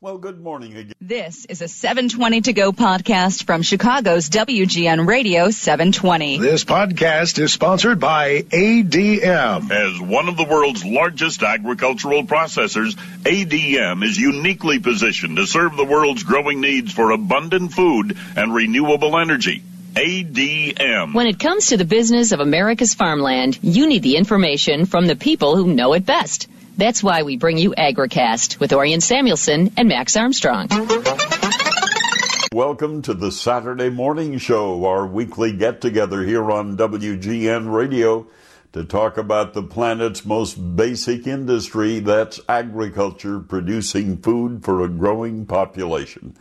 Well, good morning again. This is a 720 to go podcast from Chicago's WGN Radio 720. This podcast is sponsored by ADM. As one of the world's largest agricultural processors, ADM is uniquely positioned to serve the world's growing needs for abundant food and renewable energy. ADM. When it comes to the business of America's farmland, you need the information from the people who know it best. That's why we bring you AgriCast with Orion Samuelson and Max Armstrong. Welcome to the Saturday Morning Show, our weekly get together here on WGN Radio to talk about the planet's most basic industry that's agriculture, producing food for a growing population.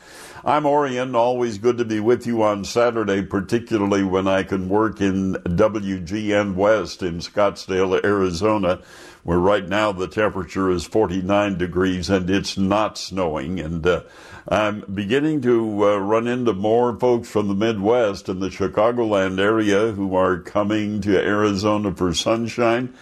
I'm Orion, always good to be with you on Saturday, particularly when I can work in WGN West in Scottsdale, Arizona where right now the temperature is 49 degrees and it's not snowing. And uh, I'm beginning to uh, run into more folks from the Midwest and the Chicagoland area who are coming to Arizona for sunshine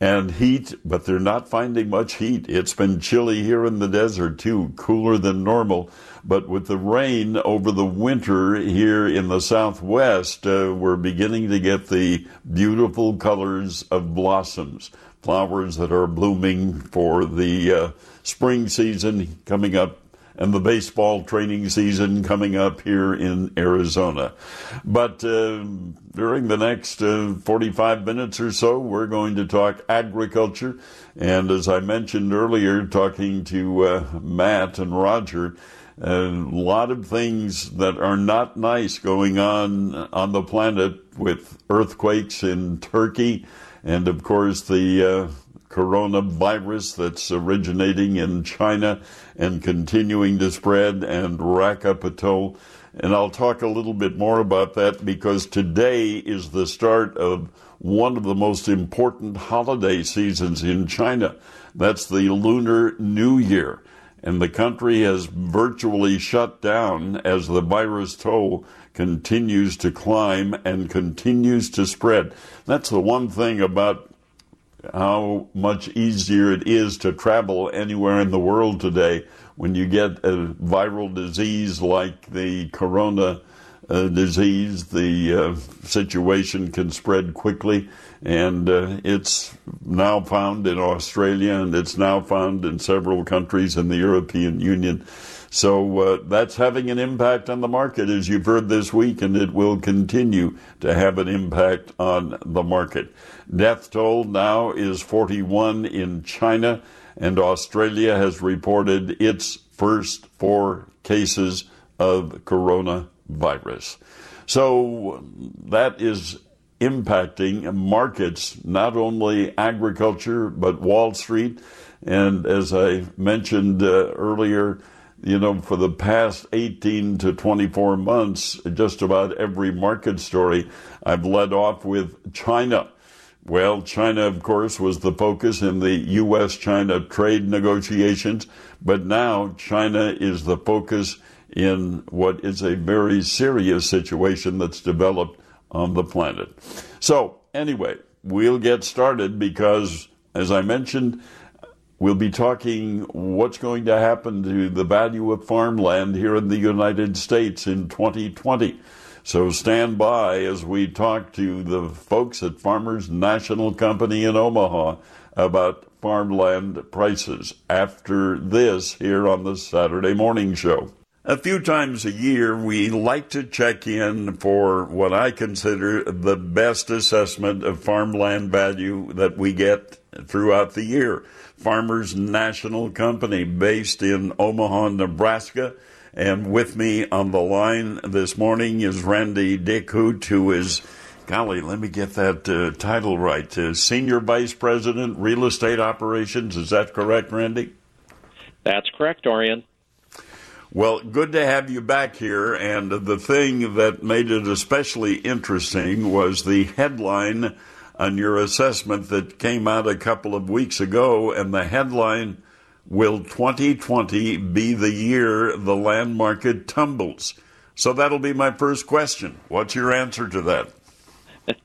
and heat, but they're not finding much heat. It's been chilly here in the desert too, cooler than normal. But with the rain over the winter here in the southwest, uh, we're beginning to get the beautiful colors of blossoms flowers that are blooming for the uh, spring season coming up and the baseball training season coming up here in Arizona. But uh, during the next uh, 45 minutes or so, we're going to talk agriculture. And as I mentioned earlier, talking to uh, Matt and Roger, a lot of things that are not nice going on on the planet with earthquakes in Turkey and of course the uh, coronavirus that's originating in China and continuing to spread and rack up a toll. And I'll talk a little bit more about that because today is the start of one of the most important holiday seasons in China. That's the Lunar New Year. And the country has virtually shut down as the virus toll continues to climb and continues to spread. That's the one thing about how much easier it is to travel anywhere in the world today when you get a viral disease like the corona uh, disease, the uh, situation can spread quickly, and uh, it's now found in Australia and it's now found in several countries in the European Union. So uh, that's having an impact on the market, as you've heard this week, and it will continue to have an impact on the market. Death toll now is 41 in China, and Australia has reported its first four cases of coronavirus. So that is impacting markets, not only agriculture, but Wall Street. And as I mentioned uh, earlier, you know, for the past 18 to 24 months, just about every market story I've led off with China. Well, China, of course, was the focus in the U.S. China trade negotiations, but now China is the focus in what is a very serious situation that's developed on the planet. So, anyway, we'll get started because, as I mentioned, We'll be talking what's going to happen to the value of farmland here in the United States in 2020. So stand by as we talk to the folks at Farmers National Company in Omaha about farmland prices after this here on the Saturday Morning Show. A few times a year, we like to check in for what I consider the best assessment of farmland value that we get throughout the year. Farmers National Company based in Omaha, Nebraska. And with me on the line this morning is Randy Dickhut, who is, golly, let me get that uh, title right, uh, Senior Vice President, Real Estate Operations. Is that correct, Randy? That's correct, Orion. Well, good to have you back here. And the thing that made it especially interesting was the headline on your assessment that came out a couple of weeks ago, and the headline Will 2020 be the year the land market tumbles? So that'll be my first question. What's your answer to that?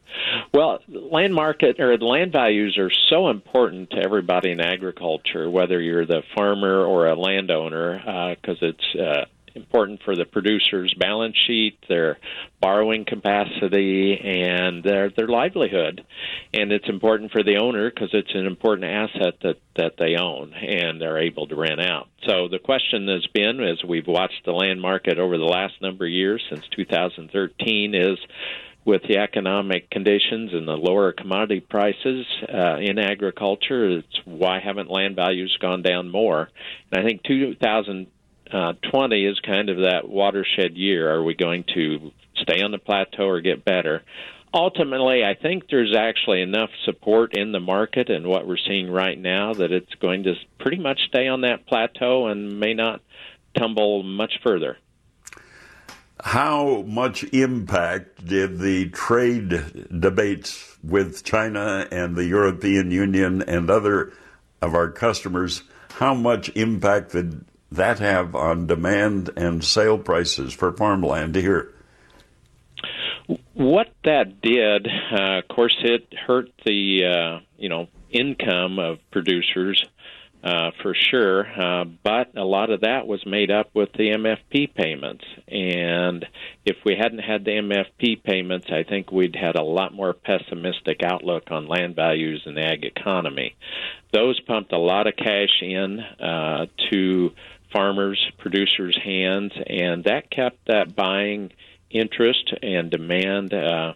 well, land market or land values are so important to everybody in agriculture, whether you're the farmer or a landowner, because uh, it's uh, important for the producer's balance sheet, their borrowing capacity, and their their livelihood. And it's important for the owner because it's an important asset that that they own and they're able to rent out. So the question has been, as we've watched the land market over the last number of years since 2013, is with the economic conditions and the lower commodity prices uh, in agriculture, it's why haven't land values gone down more? And I think 2000 uh, 20 is kind of that watershed year. Are we going to stay on the plateau or get better? Ultimately, I think there's actually enough support in the market and what we're seeing right now that it's going to pretty much stay on that plateau and may not tumble much further. How much impact did the trade debates with China and the European Union and other of our customers, how much impact did that have on demand and sale prices for farmland here? What that did, uh, of course, it hurt the uh, you know income of producers uh, for sure, uh, but a lot of that was made up with the MFP payments. And if we hadn't had the MFP payments, I think we'd had a lot more pessimistic outlook on land values and the ag economy. Those pumped a lot of cash in uh, to farmers, producers' hands, and that kept that buying interest and demand uh,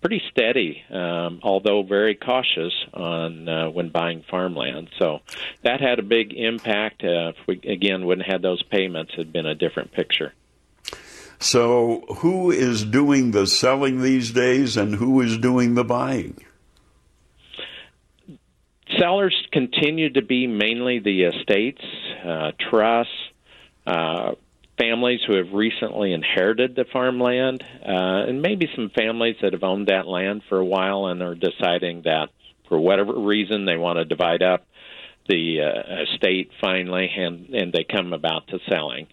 pretty steady, um, although very cautious on uh, when buying farmland. So that had a big impact. Uh, if we again wouldn't have had those payments, it'd been a different picture. So, who is doing the selling these days, and who is doing the buying? Sellers continue to be mainly the estates, uh, trusts, uh, families who have recently inherited the farmland, uh, and maybe some families that have owned that land for a while and are deciding that for whatever reason they want to divide up the uh, estate finally, and and they come about to selling.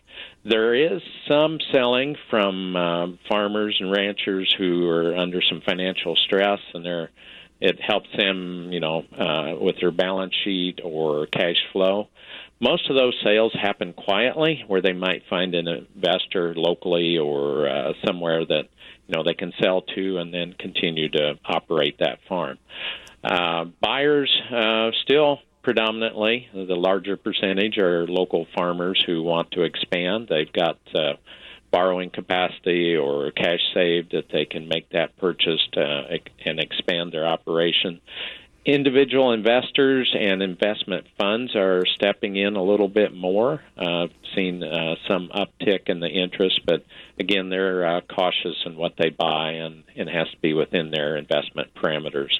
There is some selling from uh, farmers and ranchers who are under some financial stress, and they're it helps them, you know, uh, with their balance sheet or cash flow. Most of those sales happen quietly, where they might find an investor locally or uh, somewhere that you know they can sell to, and then continue to operate that farm. Uh, buyers uh, still predominantly the larger percentage are local farmers who want to expand. They've got uh, borrowing capacity or cash saved that they can make that purchase to, and expand their operation. Individual investors and investment funds are stepping in a little bit more. Uh, seen uh, some uptick in the interest, but again, they're uh, cautious in what they buy, and it has to be within their investment parameters.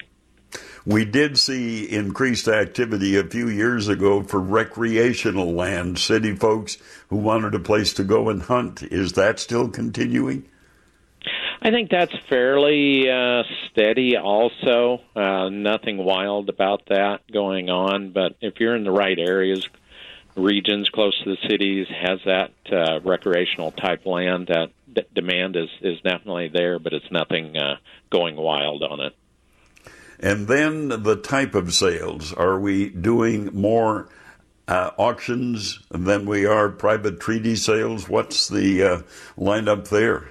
We did see increased activity a few years ago for recreational land, city folks who wanted a place to go and hunt. Is that still continuing? I think that's fairly uh, steady. Also, uh, nothing wild about that going on. But if you're in the right areas, regions close to the cities, has that uh, recreational type land, that demand is is definitely there. But it's nothing uh, going wild on it. And then the type of sales. Are we doing more uh, auctions than we are private treaty sales? What's the uh, lineup there?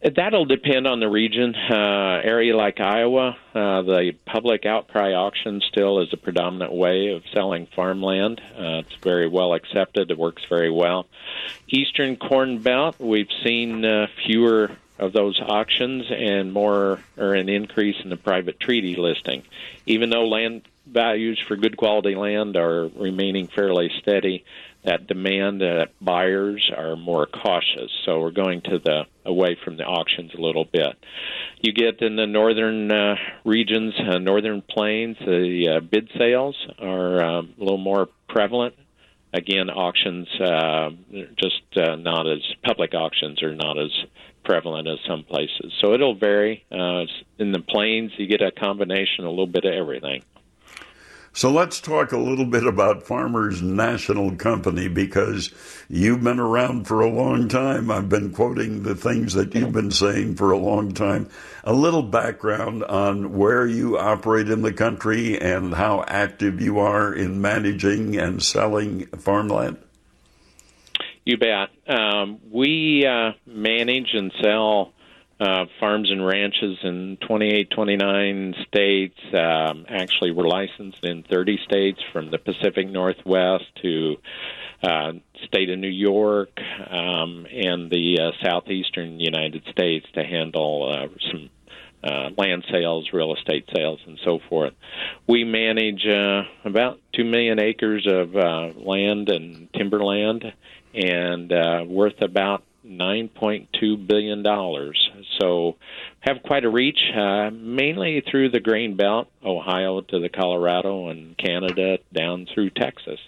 That'll depend on the region. Uh, area like Iowa, uh, the public outcry auction still is a predominant way of selling farmland. Uh, it's very well accepted. It works very well. Eastern Corn Belt, we've seen uh, fewer of those auctions and more or an increase in the private treaty listing. Even though land values for good quality land are remaining fairly steady, that demand that buyers are more cautious. So we're going to the away from the auctions a little bit. You get in the northern uh, regions, uh, northern plains, the uh, bid sales are um, a little more prevalent. Again, auctions uh, just uh, not as public auctions are not as prevalent as some places. So it'll vary. Uh, in the plains, you get a combination, a little bit of everything. So let's talk a little bit about Farmers National Company because you've been around for a long time. I've been quoting the things that you've been saying for a long time. A little background on where you operate in the country and how active you are in managing and selling farmland. You bet. Um, we uh, manage and sell uh, farms and ranches in 28, 29 states. Um, actually, we're licensed in 30 states from the Pacific Northwest to uh, state of New York um, and the uh, southeastern United States to handle uh, some uh, land sales, real estate sales, and so forth. We manage uh, about two million acres of uh, land and timberland, and uh, worth about $9.2 billion. So have quite a reach, uh, mainly through the grain belt, Ohio to the Colorado and Canada down through Texas.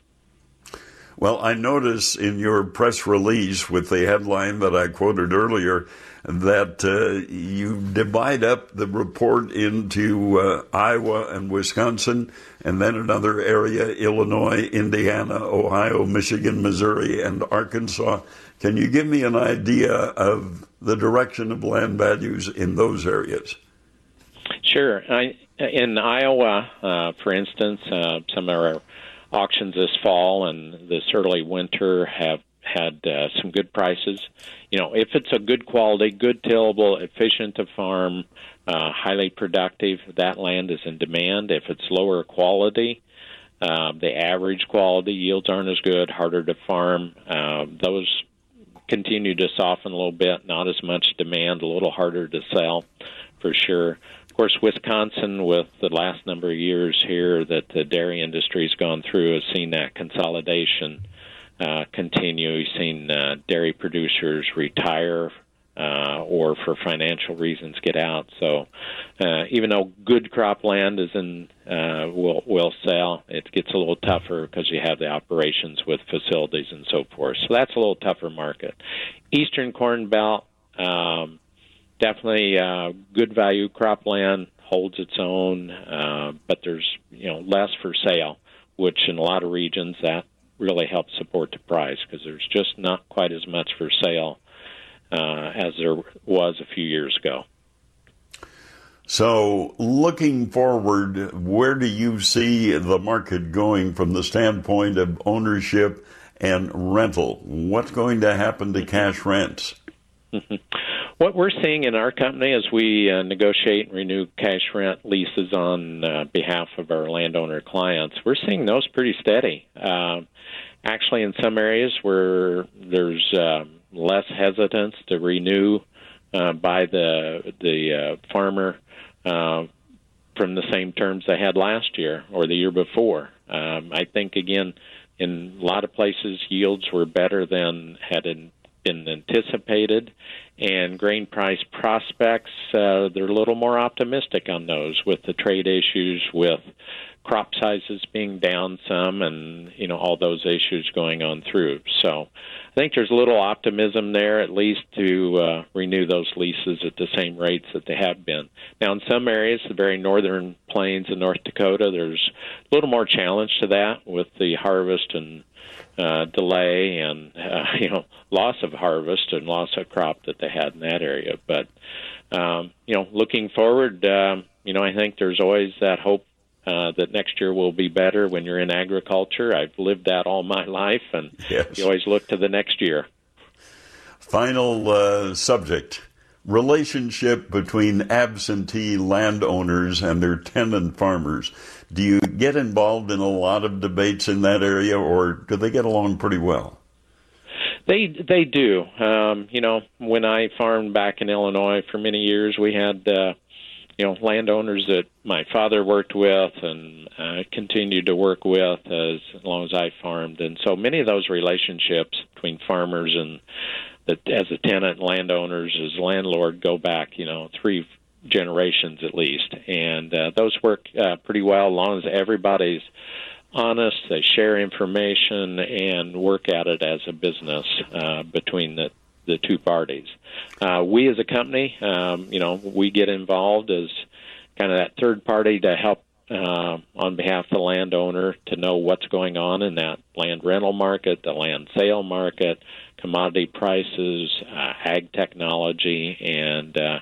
Well, I notice in your press release with the headline that I quoted earlier that uh, you divide up the report into uh, Iowa and Wisconsin, and then another area Illinois, Indiana, Ohio, Michigan, Missouri, and Arkansas. Can you give me an idea of the direction of land values in those areas? Sure. I, in Iowa, uh, for instance, uh, some of our auctions this fall and this early winter have had uh, some good prices. You know, if it's a good quality, good tillable, efficient to farm, uh, highly productive, that land is in demand. If it's lower quality, uh, the average quality yields aren't as good, harder to farm. Uh, those continue to soften a little bit, not as much demand, a little harder to sell for sure. Course, Wisconsin, with the last number of years here that the dairy industry has gone through, has seen that consolidation uh, continue. We've seen uh, dairy producers retire uh, or for financial reasons get out. So uh, even though good cropland is in uh, will will sell, it gets a little tougher because you have the operations with facilities and so forth. So that's a little tougher market. Eastern Corn Belt um, definitely uh, good value cropland holds its own, uh, but there's you know less for sale, which in a lot of regions that really helps support the price because there's just not quite as much for sale uh, as there was a few years ago. So, looking forward, where do you see the market going from the standpoint of ownership and rental? What's going to happen to cash rents? what we're seeing in our company as we uh, negotiate and renew cash rent leases on uh, behalf of our landowner clients, we're seeing those pretty steady. Uh, actually, in some areas where there's um, less hesitance to renew uh, by the the uh, farmer uh, from the same terms they had last year or the year before. Um, I think again, in a lot of places, yields were better than had been anticipated, and grain price prospects uh, they're a little more optimistic on those with the trade issues with crop sizes being down some and you know all those issues going on through. So i think there's a little optimism there at least to uh, renew those leases at the same rates that they have been. Now in some areas the very northern plains of north dakota there's a little more challenge to that with the harvest and uh, delay and uh, you know loss of harvest and loss of crop that they had in that area but um, you know looking forward um, you know I think there's always that hope uh, that next year will be better when you're in agriculture. I've lived that all my life, and yes. you always look to the next year. Final uh, subject relationship between absentee landowners and their tenant farmers. Do you get involved in a lot of debates in that area, or do they get along pretty well? They they do. Um, you know, when I farmed back in Illinois for many years, we had uh, you know landowners that my father worked with and uh, continued to work with as long as I farmed, and so many of those relationships between farmers and that as a tenant landowners as landlord go back you know three generations at least, and uh, those work uh, pretty well as long as everybody's honest, they share information and work at it as a business uh, between the the two parties. Uh, we as a company, um, you know, we get involved as kind of that third party to help uh, on behalf of the landowner to know what's going on in that land rental market, the land sale market, commodity prices, uh, ag technology, and uh,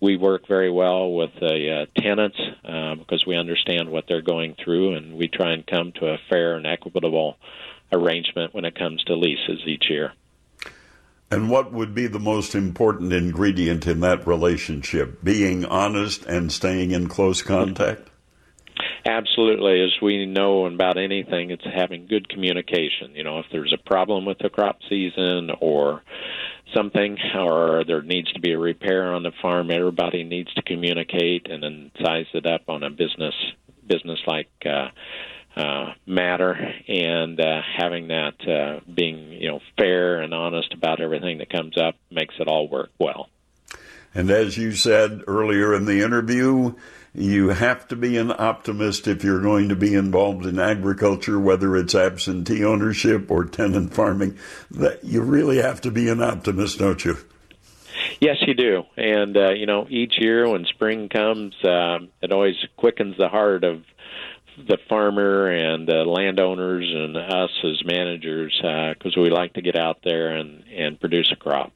we work very well with the uh, tenants uh, because we understand what they're going through, and we try and come to a fair and equitable arrangement when it comes to leases each year. And what would be the most important ingredient in that relationship? Being honest and staying in close contact? Absolutely. As we know about anything, it's having good communication. You know, if there's a problem with the crop season or something, or there needs to be a repair on the farm, everybody needs to communicate and then size it up on a business business like uh, uh, matter, and uh, having that uh, being you know fair and honest about everything that comes up makes it all work well. And as you said earlier in the interview, you have to be an optimist if you're going to be involved in agriculture, whether it's absentee ownership or tenant farming. That you really have to be an optimist, don't you? Yes, you do. And uh, you know, each year when spring comes, um, it always quickens the heart of the farmer and the landowners and us as managers because uh, we like to get out there and, and produce a crop.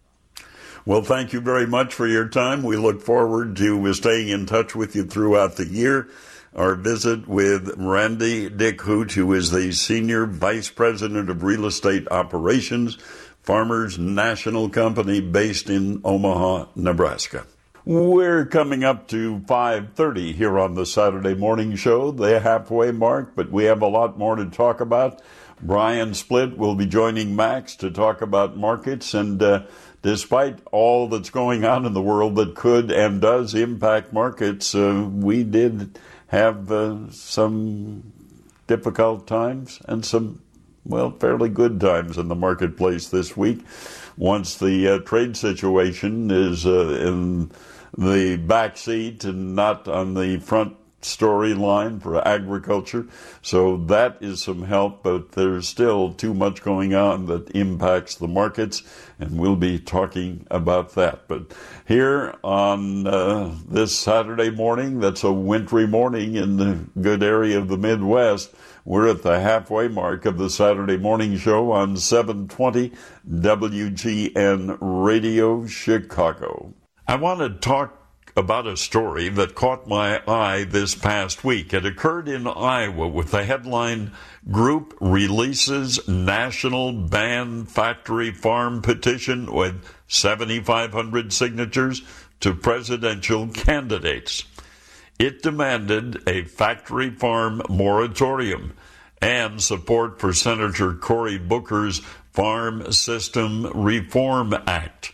Well, thank you very much for your time. We look forward to staying in touch with you throughout the year. Our visit with Randy Dickhut, who is the Senior Vice President of Real Estate Operations, Farmers National Company based in Omaha, Nebraska. We're coming up to 5:30 here on the Saturday Morning Show, the halfway mark, but we have a lot more to talk about. Brian Splitt will be joining Max to talk about markets and uh, despite all that's going on in the world that could and does impact markets, uh, we did have uh, some difficult times and some well, fairly good times in the marketplace this week. Once the uh, trade situation is uh, in the back seat and not on the front storyline for agriculture. So that is some help, but there's still too much going on that impacts the markets, and we'll be talking about that. But here on uh, this Saturday morning, that's a wintry morning in the good area of the Midwest. We're at the halfway mark of the Saturday morning show on 720 WGN Radio Chicago. I want to talk about a story that caught my eye this past week. It occurred in Iowa with the headline Group Releases National Ban Factory Farm Petition with 7,500 signatures to presidential candidates. It demanded a factory farm moratorium and support for Senator Cory Booker's Farm System Reform Act.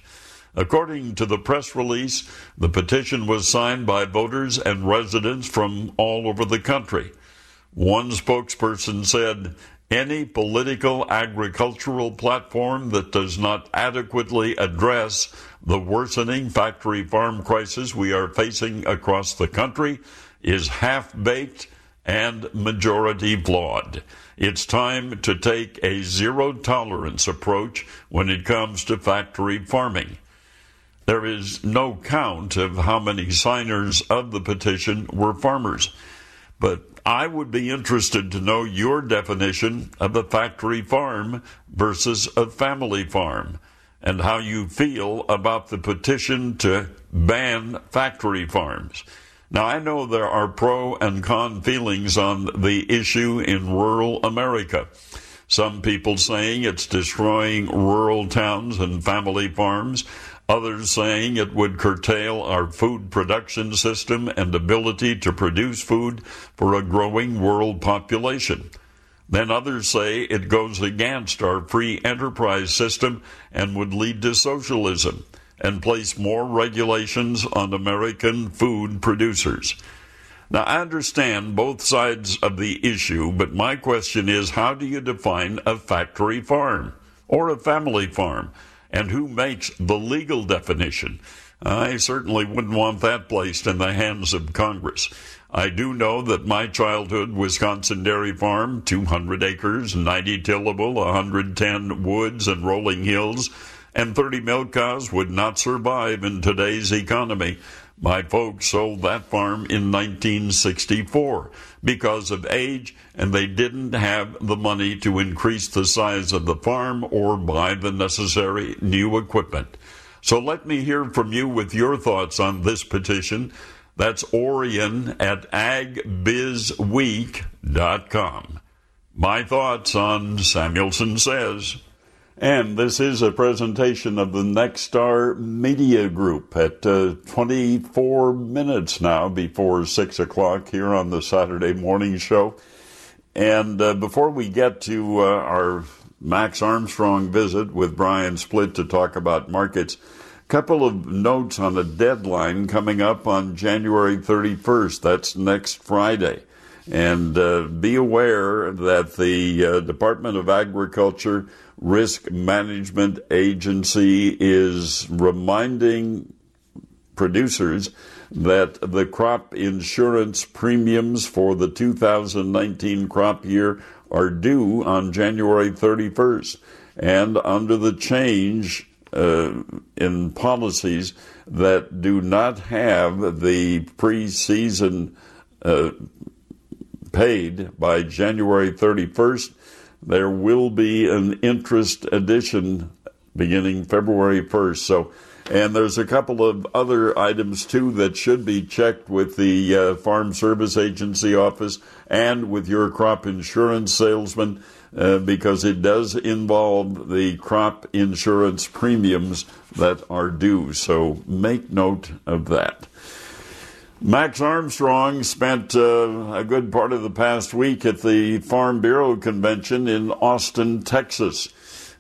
According to the press release, the petition was signed by voters and residents from all over the country. One spokesperson said, any political agricultural platform that does not adequately address the worsening factory farm crisis we are facing across the country is half baked and majority flawed. It's time to take a zero tolerance approach when it comes to factory farming. There is no count of how many signers of the petition were farmers. But I would be interested to know your definition of a factory farm versus a family farm and how you feel about the petition to ban factory farms. Now, I know there are pro and con feelings on the issue in rural America. Some people saying it's destroying rural towns and family farms others saying it would curtail our food production system and ability to produce food for a growing world population. Then others say it goes against our free enterprise system and would lead to socialism and place more regulations on American food producers. Now, I understand both sides of the issue, but my question is how do you define a factory farm or a family farm? And who makes the legal definition. I certainly wouldn't want that placed in the hands of Congress. I do know that my childhood Wisconsin dairy farm, 200 acres, 90 tillable, 110 woods and rolling hills, and 30 milk cows would not survive in today's economy. My folks sold that farm in 1964 because of age, and they didn't have the money to increase the size of the farm or buy the necessary new equipment. So let me hear from you with your thoughts on this petition. That's Orion at agbizweek.com. My thoughts on Samuelson Says. And this is a presentation of the Nexstar Media Group at uh, 24 minutes now before 6 o'clock here on the Saturday morning show. And uh, before we get to uh, our Max Armstrong visit with Brian Splitt to talk about markets, a couple of notes on a deadline coming up on January 31st. That's next Friday. And uh, be aware that the uh, Department of Agriculture Risk Management Agency is reminding producers that the crop insurance premiums for the 2019 crop year are due on January 31st. And under the change uh, in policies that do not have the pre-season uh, paid by January 31st, there will be an interest addition beginning February 1st. So, and there's a couple of other items too that should be checked with the uh, Farm Service Agency office and with your crop insurance salesman uh, because it does involve the crop insurance premiums that are due. So make note of that. Max Armstrong spent uh, a good part of the past week at the Farm Bureau Convention in Austin, Texas,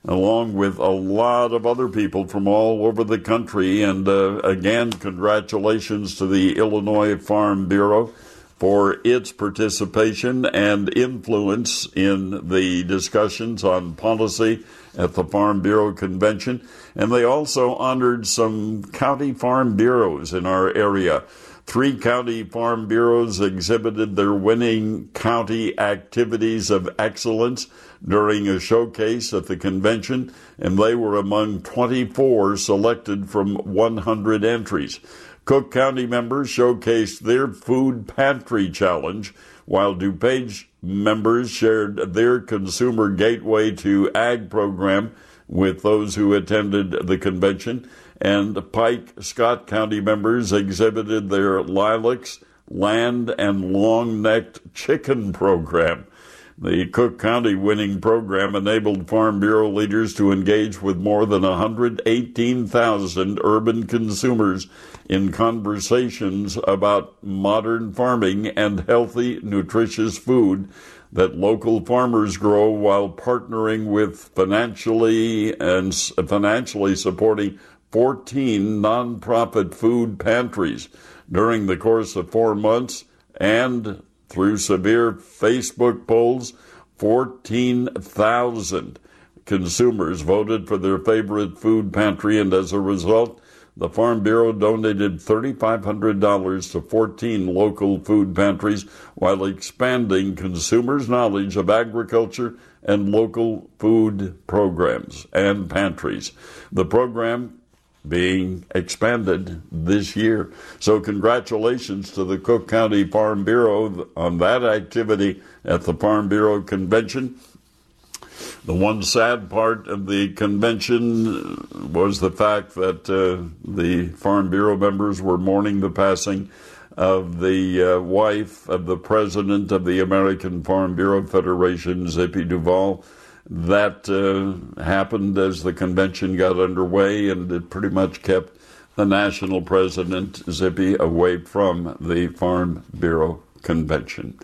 along with a lot of other people from all over the country. And uh, again, congratulations to the Illinois Farm Bureau for its participation and influence in the discussions on policy at the Farm Bureau Convention. And they also honored some county farm bureaus in our area. Three county farm bureaus exhibited their winning county activities of excellence during a showcase at the convention, and they were among 24 selected from 100 entries. Cook County members showcased their food pantry challenge, while DuPage members shared their consumer gateway to ag program with those who attended the convention and Pike Scott County members exhibited their lilacs, land, and long necked chicken program. The Cook County winning program enabled Farm Bureau leaders to engage with more than 118,000 urban consumers in conversations about modern farming and healthy, nutritious food that local farmers grow while partnering with financially and financially supporting 14 nonprofit food pantries during the course of four months and through severe Facebook polls, 14,000 consumers voted for their favorite food pantry, and as a result, the Farm Bureau donated $3,500 to 14 local food pantries while expanding consumers' knowledge of agriculture and local food programs and pantries. The program being expanded this year. So, congratulations to the Cook County Farm Bureau on that activity at the Farm Bureau Convention. The one sad part of the convention was the fact that uh, the Farm Bureau members were mourning the passing of the uh, wife of the president of the American Farm Bureau Federation, Zippy Duvall that uh, happened as the convention got underway, and it pretty much kept the national president, Zippy, away from the Farm Bureau convention.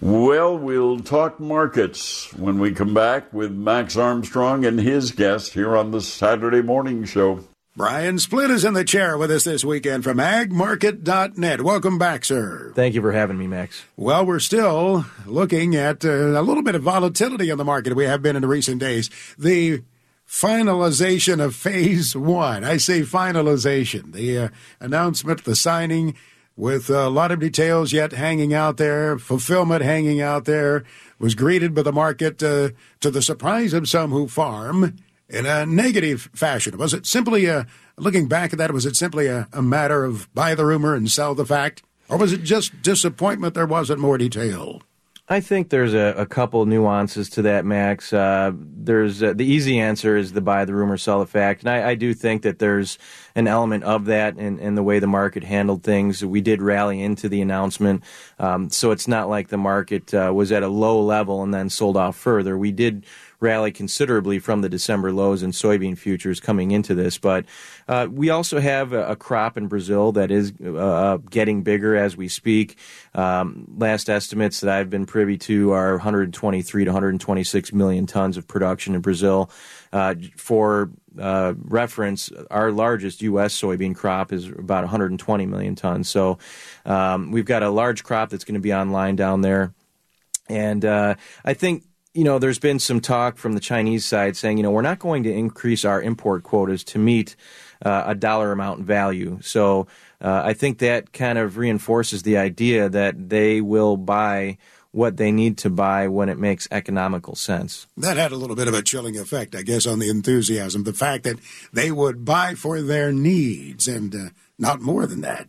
Well, we'll talk markets when we come back with Max Armstrong and his guest here on the Saturday Morning Show. Brian Splitt is in the chair with us this weekend from agmarket.net. Welcome back, sir. Thank you for having me, Max. Well, we're still looking at uh, a little bit of volatility in the market. We have been in the recent days. The finalization of phase one. I say finalization. The uh, announcement, the signing, with a lot of details yet hanging out there, fulfillment hanging out there, was greeted by the market uh, to the surprise of some who farm in a negative fashion? Was it simply a, looking back at that, was it simply a, a matter of buy the rumor and sell the fact? Or was it just disappointment there wasn't more detail? I think there's a, a couple nuances to that, Max. Uh, there's uh, the easy answer is the buy the rumor, sell the fact, and I, I do think that there's an element of that and, in, the way the market handled things. We did rally into the announcement, um, so it's not like the market uh, was at a low level and then sold off further. We did rally considerably from the December lows in soybean futures coming into this. But uh, we also have a, a, crop in Brazil that is uh, getting bigger as we speak. Um, last estimates that I've been privy to are 123 to 126 million tons of production in Brazil. Uh, for uh, reference, our largest U.S. soybean crop is about 120 million tons. So um, we've got a large crop that's going to be online down there. And uh, I think you know, there's been some talk from the Chinese side saying, you know, we're not going to increase our import quotas to meet uh, a dollar amount value. So uh, I think that kind of reinforces the idea that they will buy what they need to buy when it makes economical sense. That had a little bit of a chilling effect, I guess, on the enthusiasm. The fact that they would buy for their needs and uh, not more than that.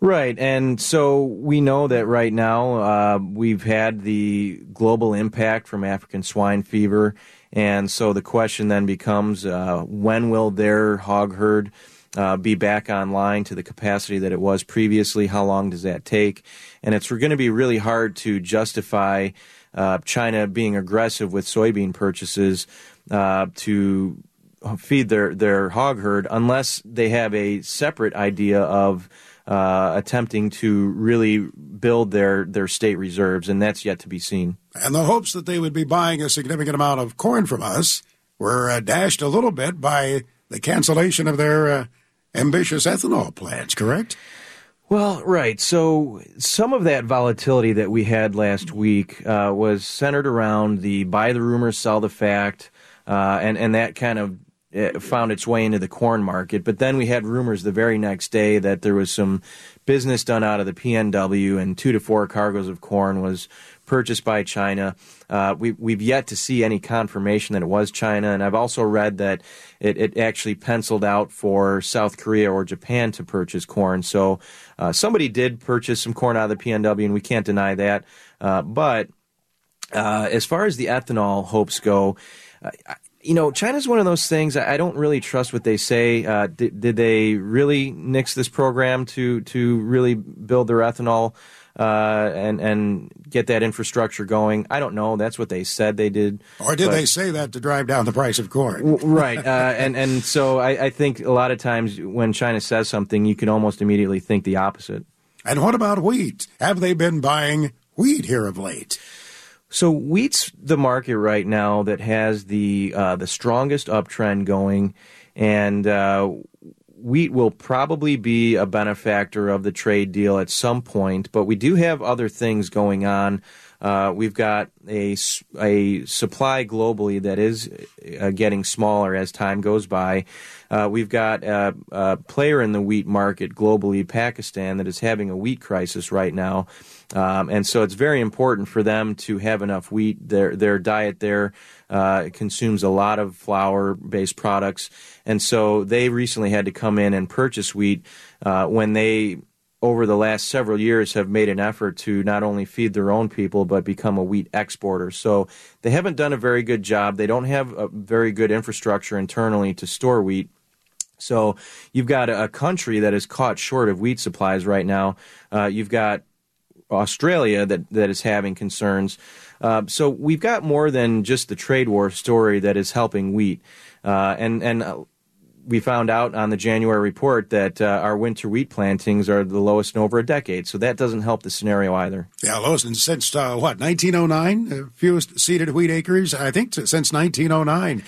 Right. And so we know that right now uh, we've had the global impact from African swine fever. And so the question then becomes uh, when will their hog herd uh, be back online to the capacity that it was previously? How long does that take? And it's going to be really hard to justify uh, China being aggressive with soybean purchases uh, to feed their, their hog herd unless they have a separate idea of uh, attempting to really build their, their state reserves, and that's yet to be seen. And the hopes that they would be buying a significant amount of corn from us were uh, dashed a little bit by the cancellation of their uh, ambitious ethanol plants, correct? Well, right. So some of that volatility that we had last week uh, was centered around the buy the rumor, sell the fact, uh, and and that kind of found its way into the corn market. But then we had rumors the very next day that there was some business done out of the PNW and two to four cargoes of corn was purchased by China. Uh, we, we've yet to see any confirmation that it was China, and I've also read that it, it actually penciled out for South Korea or Japan to purchase corn. So uh, somebody did purchase some corn out of the PNW, and we can't deny that. Uh, but uh, as far as the ethanol hopes go, you know, China's one of those things. I don't really trust what they say. Uh, did, did, they really nix this program to to really build their ethanol uh, and and get that infrastructure going? I don't know. That's what they said they did. Or did but, they say that to drive down the price of corn? right. Uh, and and so I, I think a lot of times when China says something, you can almost immediately think the opposite. And what about wheat? Have they been buying wheat here of late? So wheat's the market right now that has the uh, the strongest uptrend going, and uh, wheat will probably be a benefactor of the trade deal at some point. But we do have other things going on. Uh, we've got a, a supply globally that is uh, getting smaller as time goes by. Uh, we've got a, a, player in the wheat market globally, Pakistan, that is having a wheat crisis right now. Um, and so it's very important for them to have enough wheat. Their, their diet there uh, consumes a lot of flour based products. And so they recently had to come in and purchase wheat uh, when they over the last several years have made an effort to not only feed their own people but become a wheat exporter. So they haven't done a very good job. They don't have a very good infrastructure internally to store wheat. So you've got a country that is caught short of wheat supplies right now. Uh, you've got Australia that, that is having concerns. Uh, so we've got more than just the trade war story that is helping wheat. Uh, and and uh, we found out on the January report that uh, our winter wheat plantings are the lowest in over a decade. So that doesn't help the scenario either. Yeah, lowest since uh, what 1909. fewest seeded wheat acres, I think, since 1909.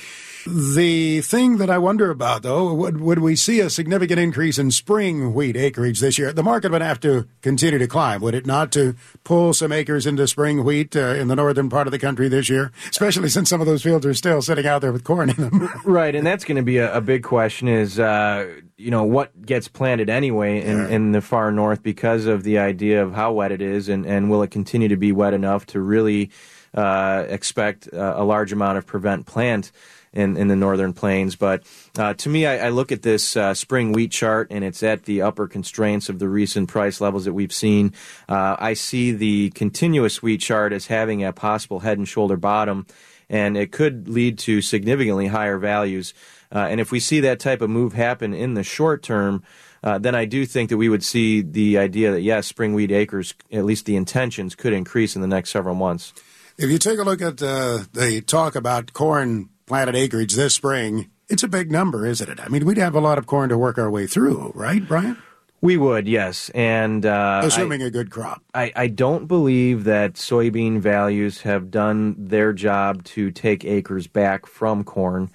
The thing that I wonder about, though, would, would we see a significant increase in spring wheat acreage this year? The market would have to continue to climb, would it not, to pull some acres into spring wheat uh, in the northern part of the country this year, especially since some of those fields are still sitting out there with corn in them? right, and that's going to be a, a, big question is, uh, you know, what gets planted anyway in, yeah. in the far north because of the idea of how wet it is, and, and will it continue to be wet enough to really uh, expect uh, a large amount of prevent plant? In, in the northern plains. But uh, to me, I, I, look at this uh, spring wheat chart, and it's at the upper constraints of the recent price levels that we've seen. Uh, I see the continuous wheat chart as having a possible head and shoulder bottom, and it could lead to significantly higher values. Uh, and if we see that type of move happen in the short term, uh, then I do think that we would see the idea that yes, spring wheat acres, at least the intentions, could increase in the next several months. If you take a look at uh, the talk about corn planted acreage this spring, it's a big number, isn't it? I mean, we'd have a lot of corn to work our way through, right, Brian? We would, yes, and uh, assuming I, a good crop. I, I don't believe that soybean values have done their job to take acres back from corn,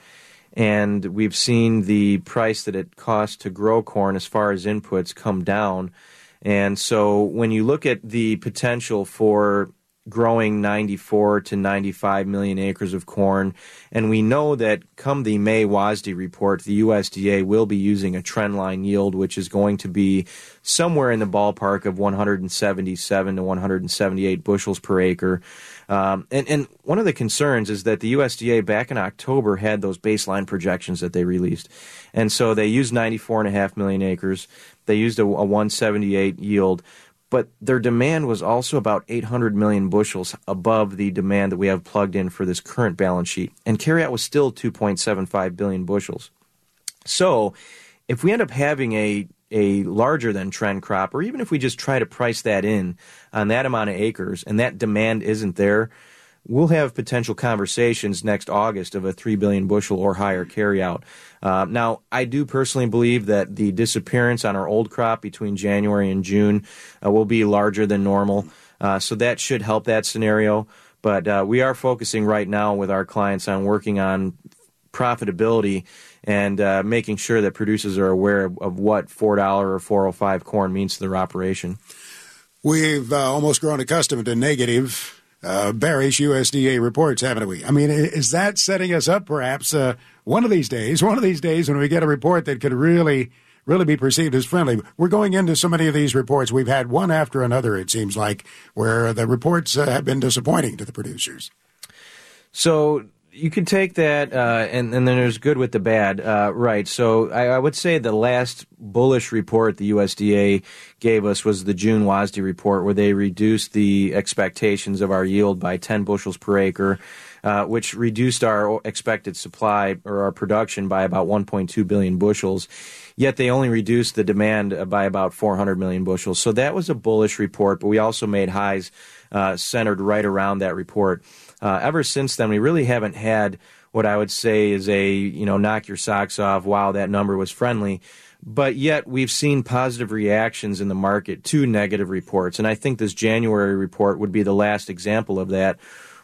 and we've seen the price that it costs to grow corn as far as inputs come down. And so when you look at the potential for growing 94 to 95 million acres of corn. And we know that come the May WASDE report, the USDA will be using a trendline yield, which is going to be somewhere in the ballpark of 177 to 178 bushels per acre. Um, and, and one of the concerns is that the USDA back in October had those baseline projections that they released. And so they used 94.5 million acres. They used a, a 178 yield but their demand was also about 800 million bushels above the demand that we have plugged in for this current balance sheet. And carryout was still 2.75 billion bushels. So if we end up having a a larger than trend crop, or even if we just try to price that in on that amount of acres and that demand isn't there, we'll have potential conversations next August of a 3 billion bushel or higher carryout. Uh, now, I do personally believe that the disappearance on our old crop between January and June uh, will be larger than normal. Uh, so that should help that scenario. But uh, we are focusing right now with our clients on working on profitability and uh, making sure that producers are aware of, of what $4 or 405 corn means to their operation. We've uh, almost grown accustomed to negative uh, bearish USDA reports, haven't we? I mean, is that setting us up perhaps uh, one of these days, one of these days when we get a report that could really, really be perceived as friendly? We're going into so many of these reports. We've had one after another, it seems like, where the reports uh, have been disappointing to the producers. So you could take that, uh, and, and then there's good with the bad, uh, right? So I, I, would say the last bullish report the USDA gave us was the June WASDE report, where they reduced the expectations of our yield by 10 bushels per acre, uh, which reduced our expected supply or our production by about 1.2 billion bushels. Yet they only reduced the demand by about 400 million bushels. So that was a bullish report, but we also made highs uh, centered right around that report uh, ever since then, we really haven't had what I would say is a you know knock your socks off. Wow, that number was friendly. But yet we've seen positive reactions in the market to negative reports, and I think this January report would be the last example of that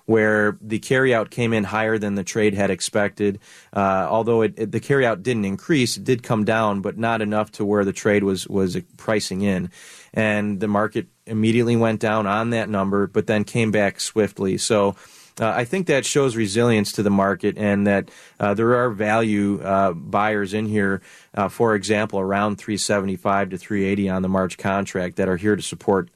where the carryout came in higher than the trade had expected. Uh, although it, it, the carryout didn't increase, it did come down, but not enough to where the trade was was pricing in. And the market immediately went down on that number, but then came back swiftly. So uh, I think that shows resilience to the market and that uh, there are value uh, buyers in here, uh, for example, around 375 to 380 on the March contract that are here to support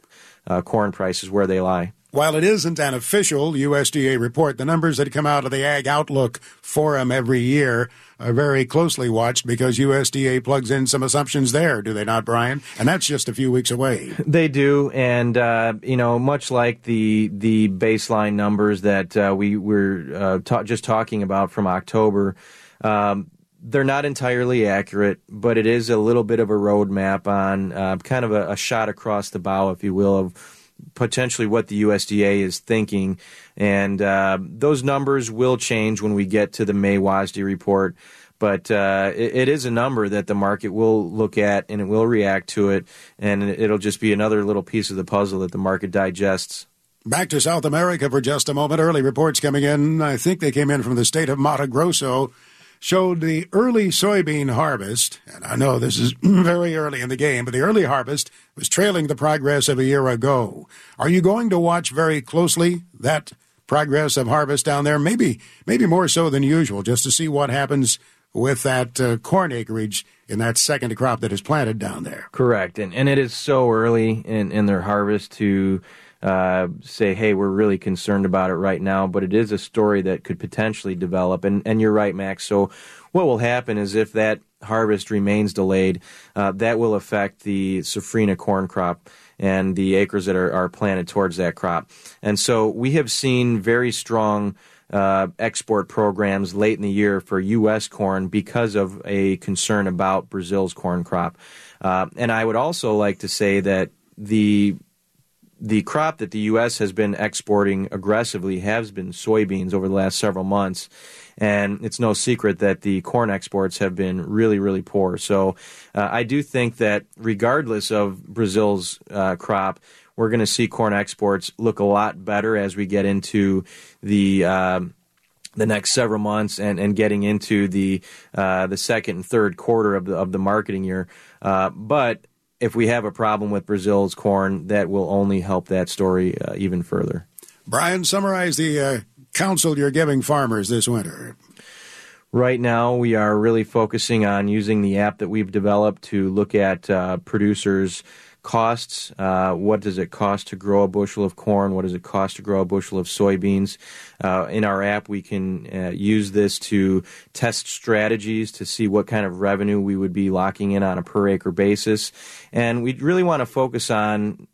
uh, corn prices where they lie. While it isn't an official USDA report, the numbers that come out of the Ag Outlook Forum every year are very closely watched because USDA plugs in some assumptions there, do they not, Brian? And that's just a few weeks away. They do, and uh, you know, much like the the baseline numbers that uh, we were uh, ta- just talking about from October. Um, they're not entirely accurate, but it is a little bit of a roadmap on uh, kind of a, a shot across the bow, if you will, of potentially what the USDA is thinking. And uh, those numbers will change when we get to the May WASDE report. But uh, it, it is a number that the market will look at and it will react to it. And it'll just be another little piece of the puzzle that the market digests. Back to South America for just a moment. Early reports coming in. I think they came in from the state of Mato Grosso showed the early soybean harvest, and I know this is very early in the game, but the early harvest was trailing the progress of a year ago. Are you going to watch very closely that progress of harvest down there? Maybe, maybe more so than usual, just to see what happens with that uh, corn acreage in that second crop that is planted down there. Correct, and and it is so early in in their harvest to uh, say, hey, we're really concerned about it right now, but it is a story that could potentially develop. And, and you're right, Max. So what will happen is if that harvest remains delayed, uh, that will affect the safrinha corn crop and the acres that are, are planted towards that crop. And so we have seen very strong uh, export programs late in the year for U.S. corn because of a concern about Brazil's corn crop. Uh, and I would also like to say that the the crop that the U.S. has been exporting aggressively has been soybeans over the last several months. And it's no secret that the corn exports have been really, really poor. So uh, I do think that regardless of Brazil's uh, crop, we're going to see corn exports look a lot better as we get into the. Uh, the next several months and, and getting into the uh, the second and third quarter of the of the marketing year, uh, but if we have a problem with Brazil's corn, that will only help that story uh, even further. Brian, summarize the uh, counsel you're giving farmers this winter. Right now, we are really focusing on using the app that we've developed to look at uh, producers' costs. Uh, what does it cost to grow a bushel of corn? What does it cost to grow a bushel of soybeans? Uh, in our app, we can uh, use this to test strategies to see what kind of revenue we would be locking in on a per acre basis. And we really want to focus on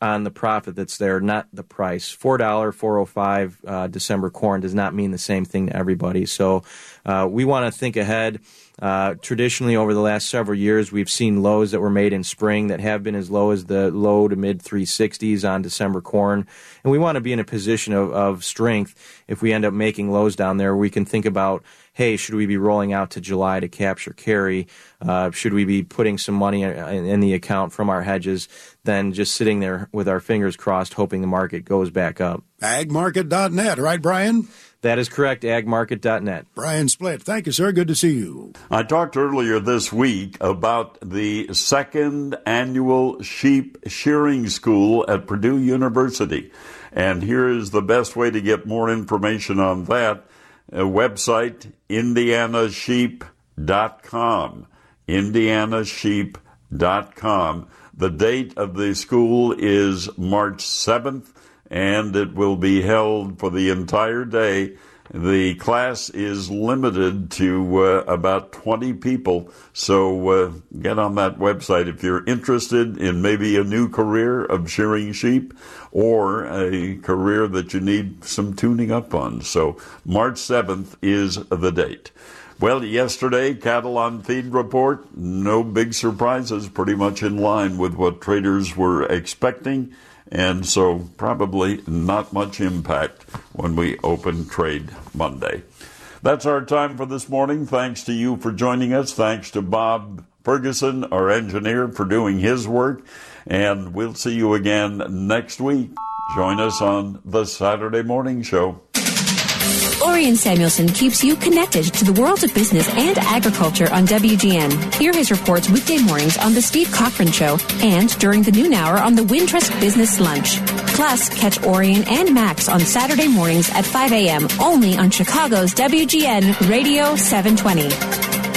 on the profit that's there, not the price. Four dollar, four oh five uh, December corn does not mean the same thing to everybody. So uh, we want to think ahead. Uh, traditionally, over the last several years, we've seen lows that were made in spring that have been as low as the low to mid 360s on December corn. And we want to be in a position of, of strength if we end up making lows down there. We can think about hey, should we be rolling out to July to capture carry? Uh, should we be putting some money in, in, the account from our hedges than just sitting there with our fingers crossed hoping the market goes back up? Agmarket.net, right, Brian? That is correct, agmarket.net. Brian Splitt, thank you, sir. Good to see you. I talked earlier this week about the second annual sheep shearing school at Purdue University. And here is the best way to get more information on that. A website, indianasheep.com. Indianasheep.com. The date of the school is March 7th and it will be held for the entire day. The class is limited to uh, about 20 people, so uh, get on that website if you're interested in maybe a new career of shearing sheep or a career that you need some tuning up on. So, March 7th is the date. Well, yesterday, cattle on feed report, no big surprises, pretty much in line with what traders were expecting and so probably not much impact when we open trade Monday. That's our time for this morning. Thanks to you for joining us. Thanks to Bob Ferguson, our engineer, for doing his work. And we'll see you again next week. Join us on the Saturday Morning Show. Orion Samuelson keeps you connected to the world of business and agriculture on WGN. Hear his reports weekday mornings on The Steve Cochran Show and during the noon hour on the Wintrust Business Lunch. Plus, catch Orion and Max on Saturday mornings at 5 a.m. only on Chicago's WGN Radio 720.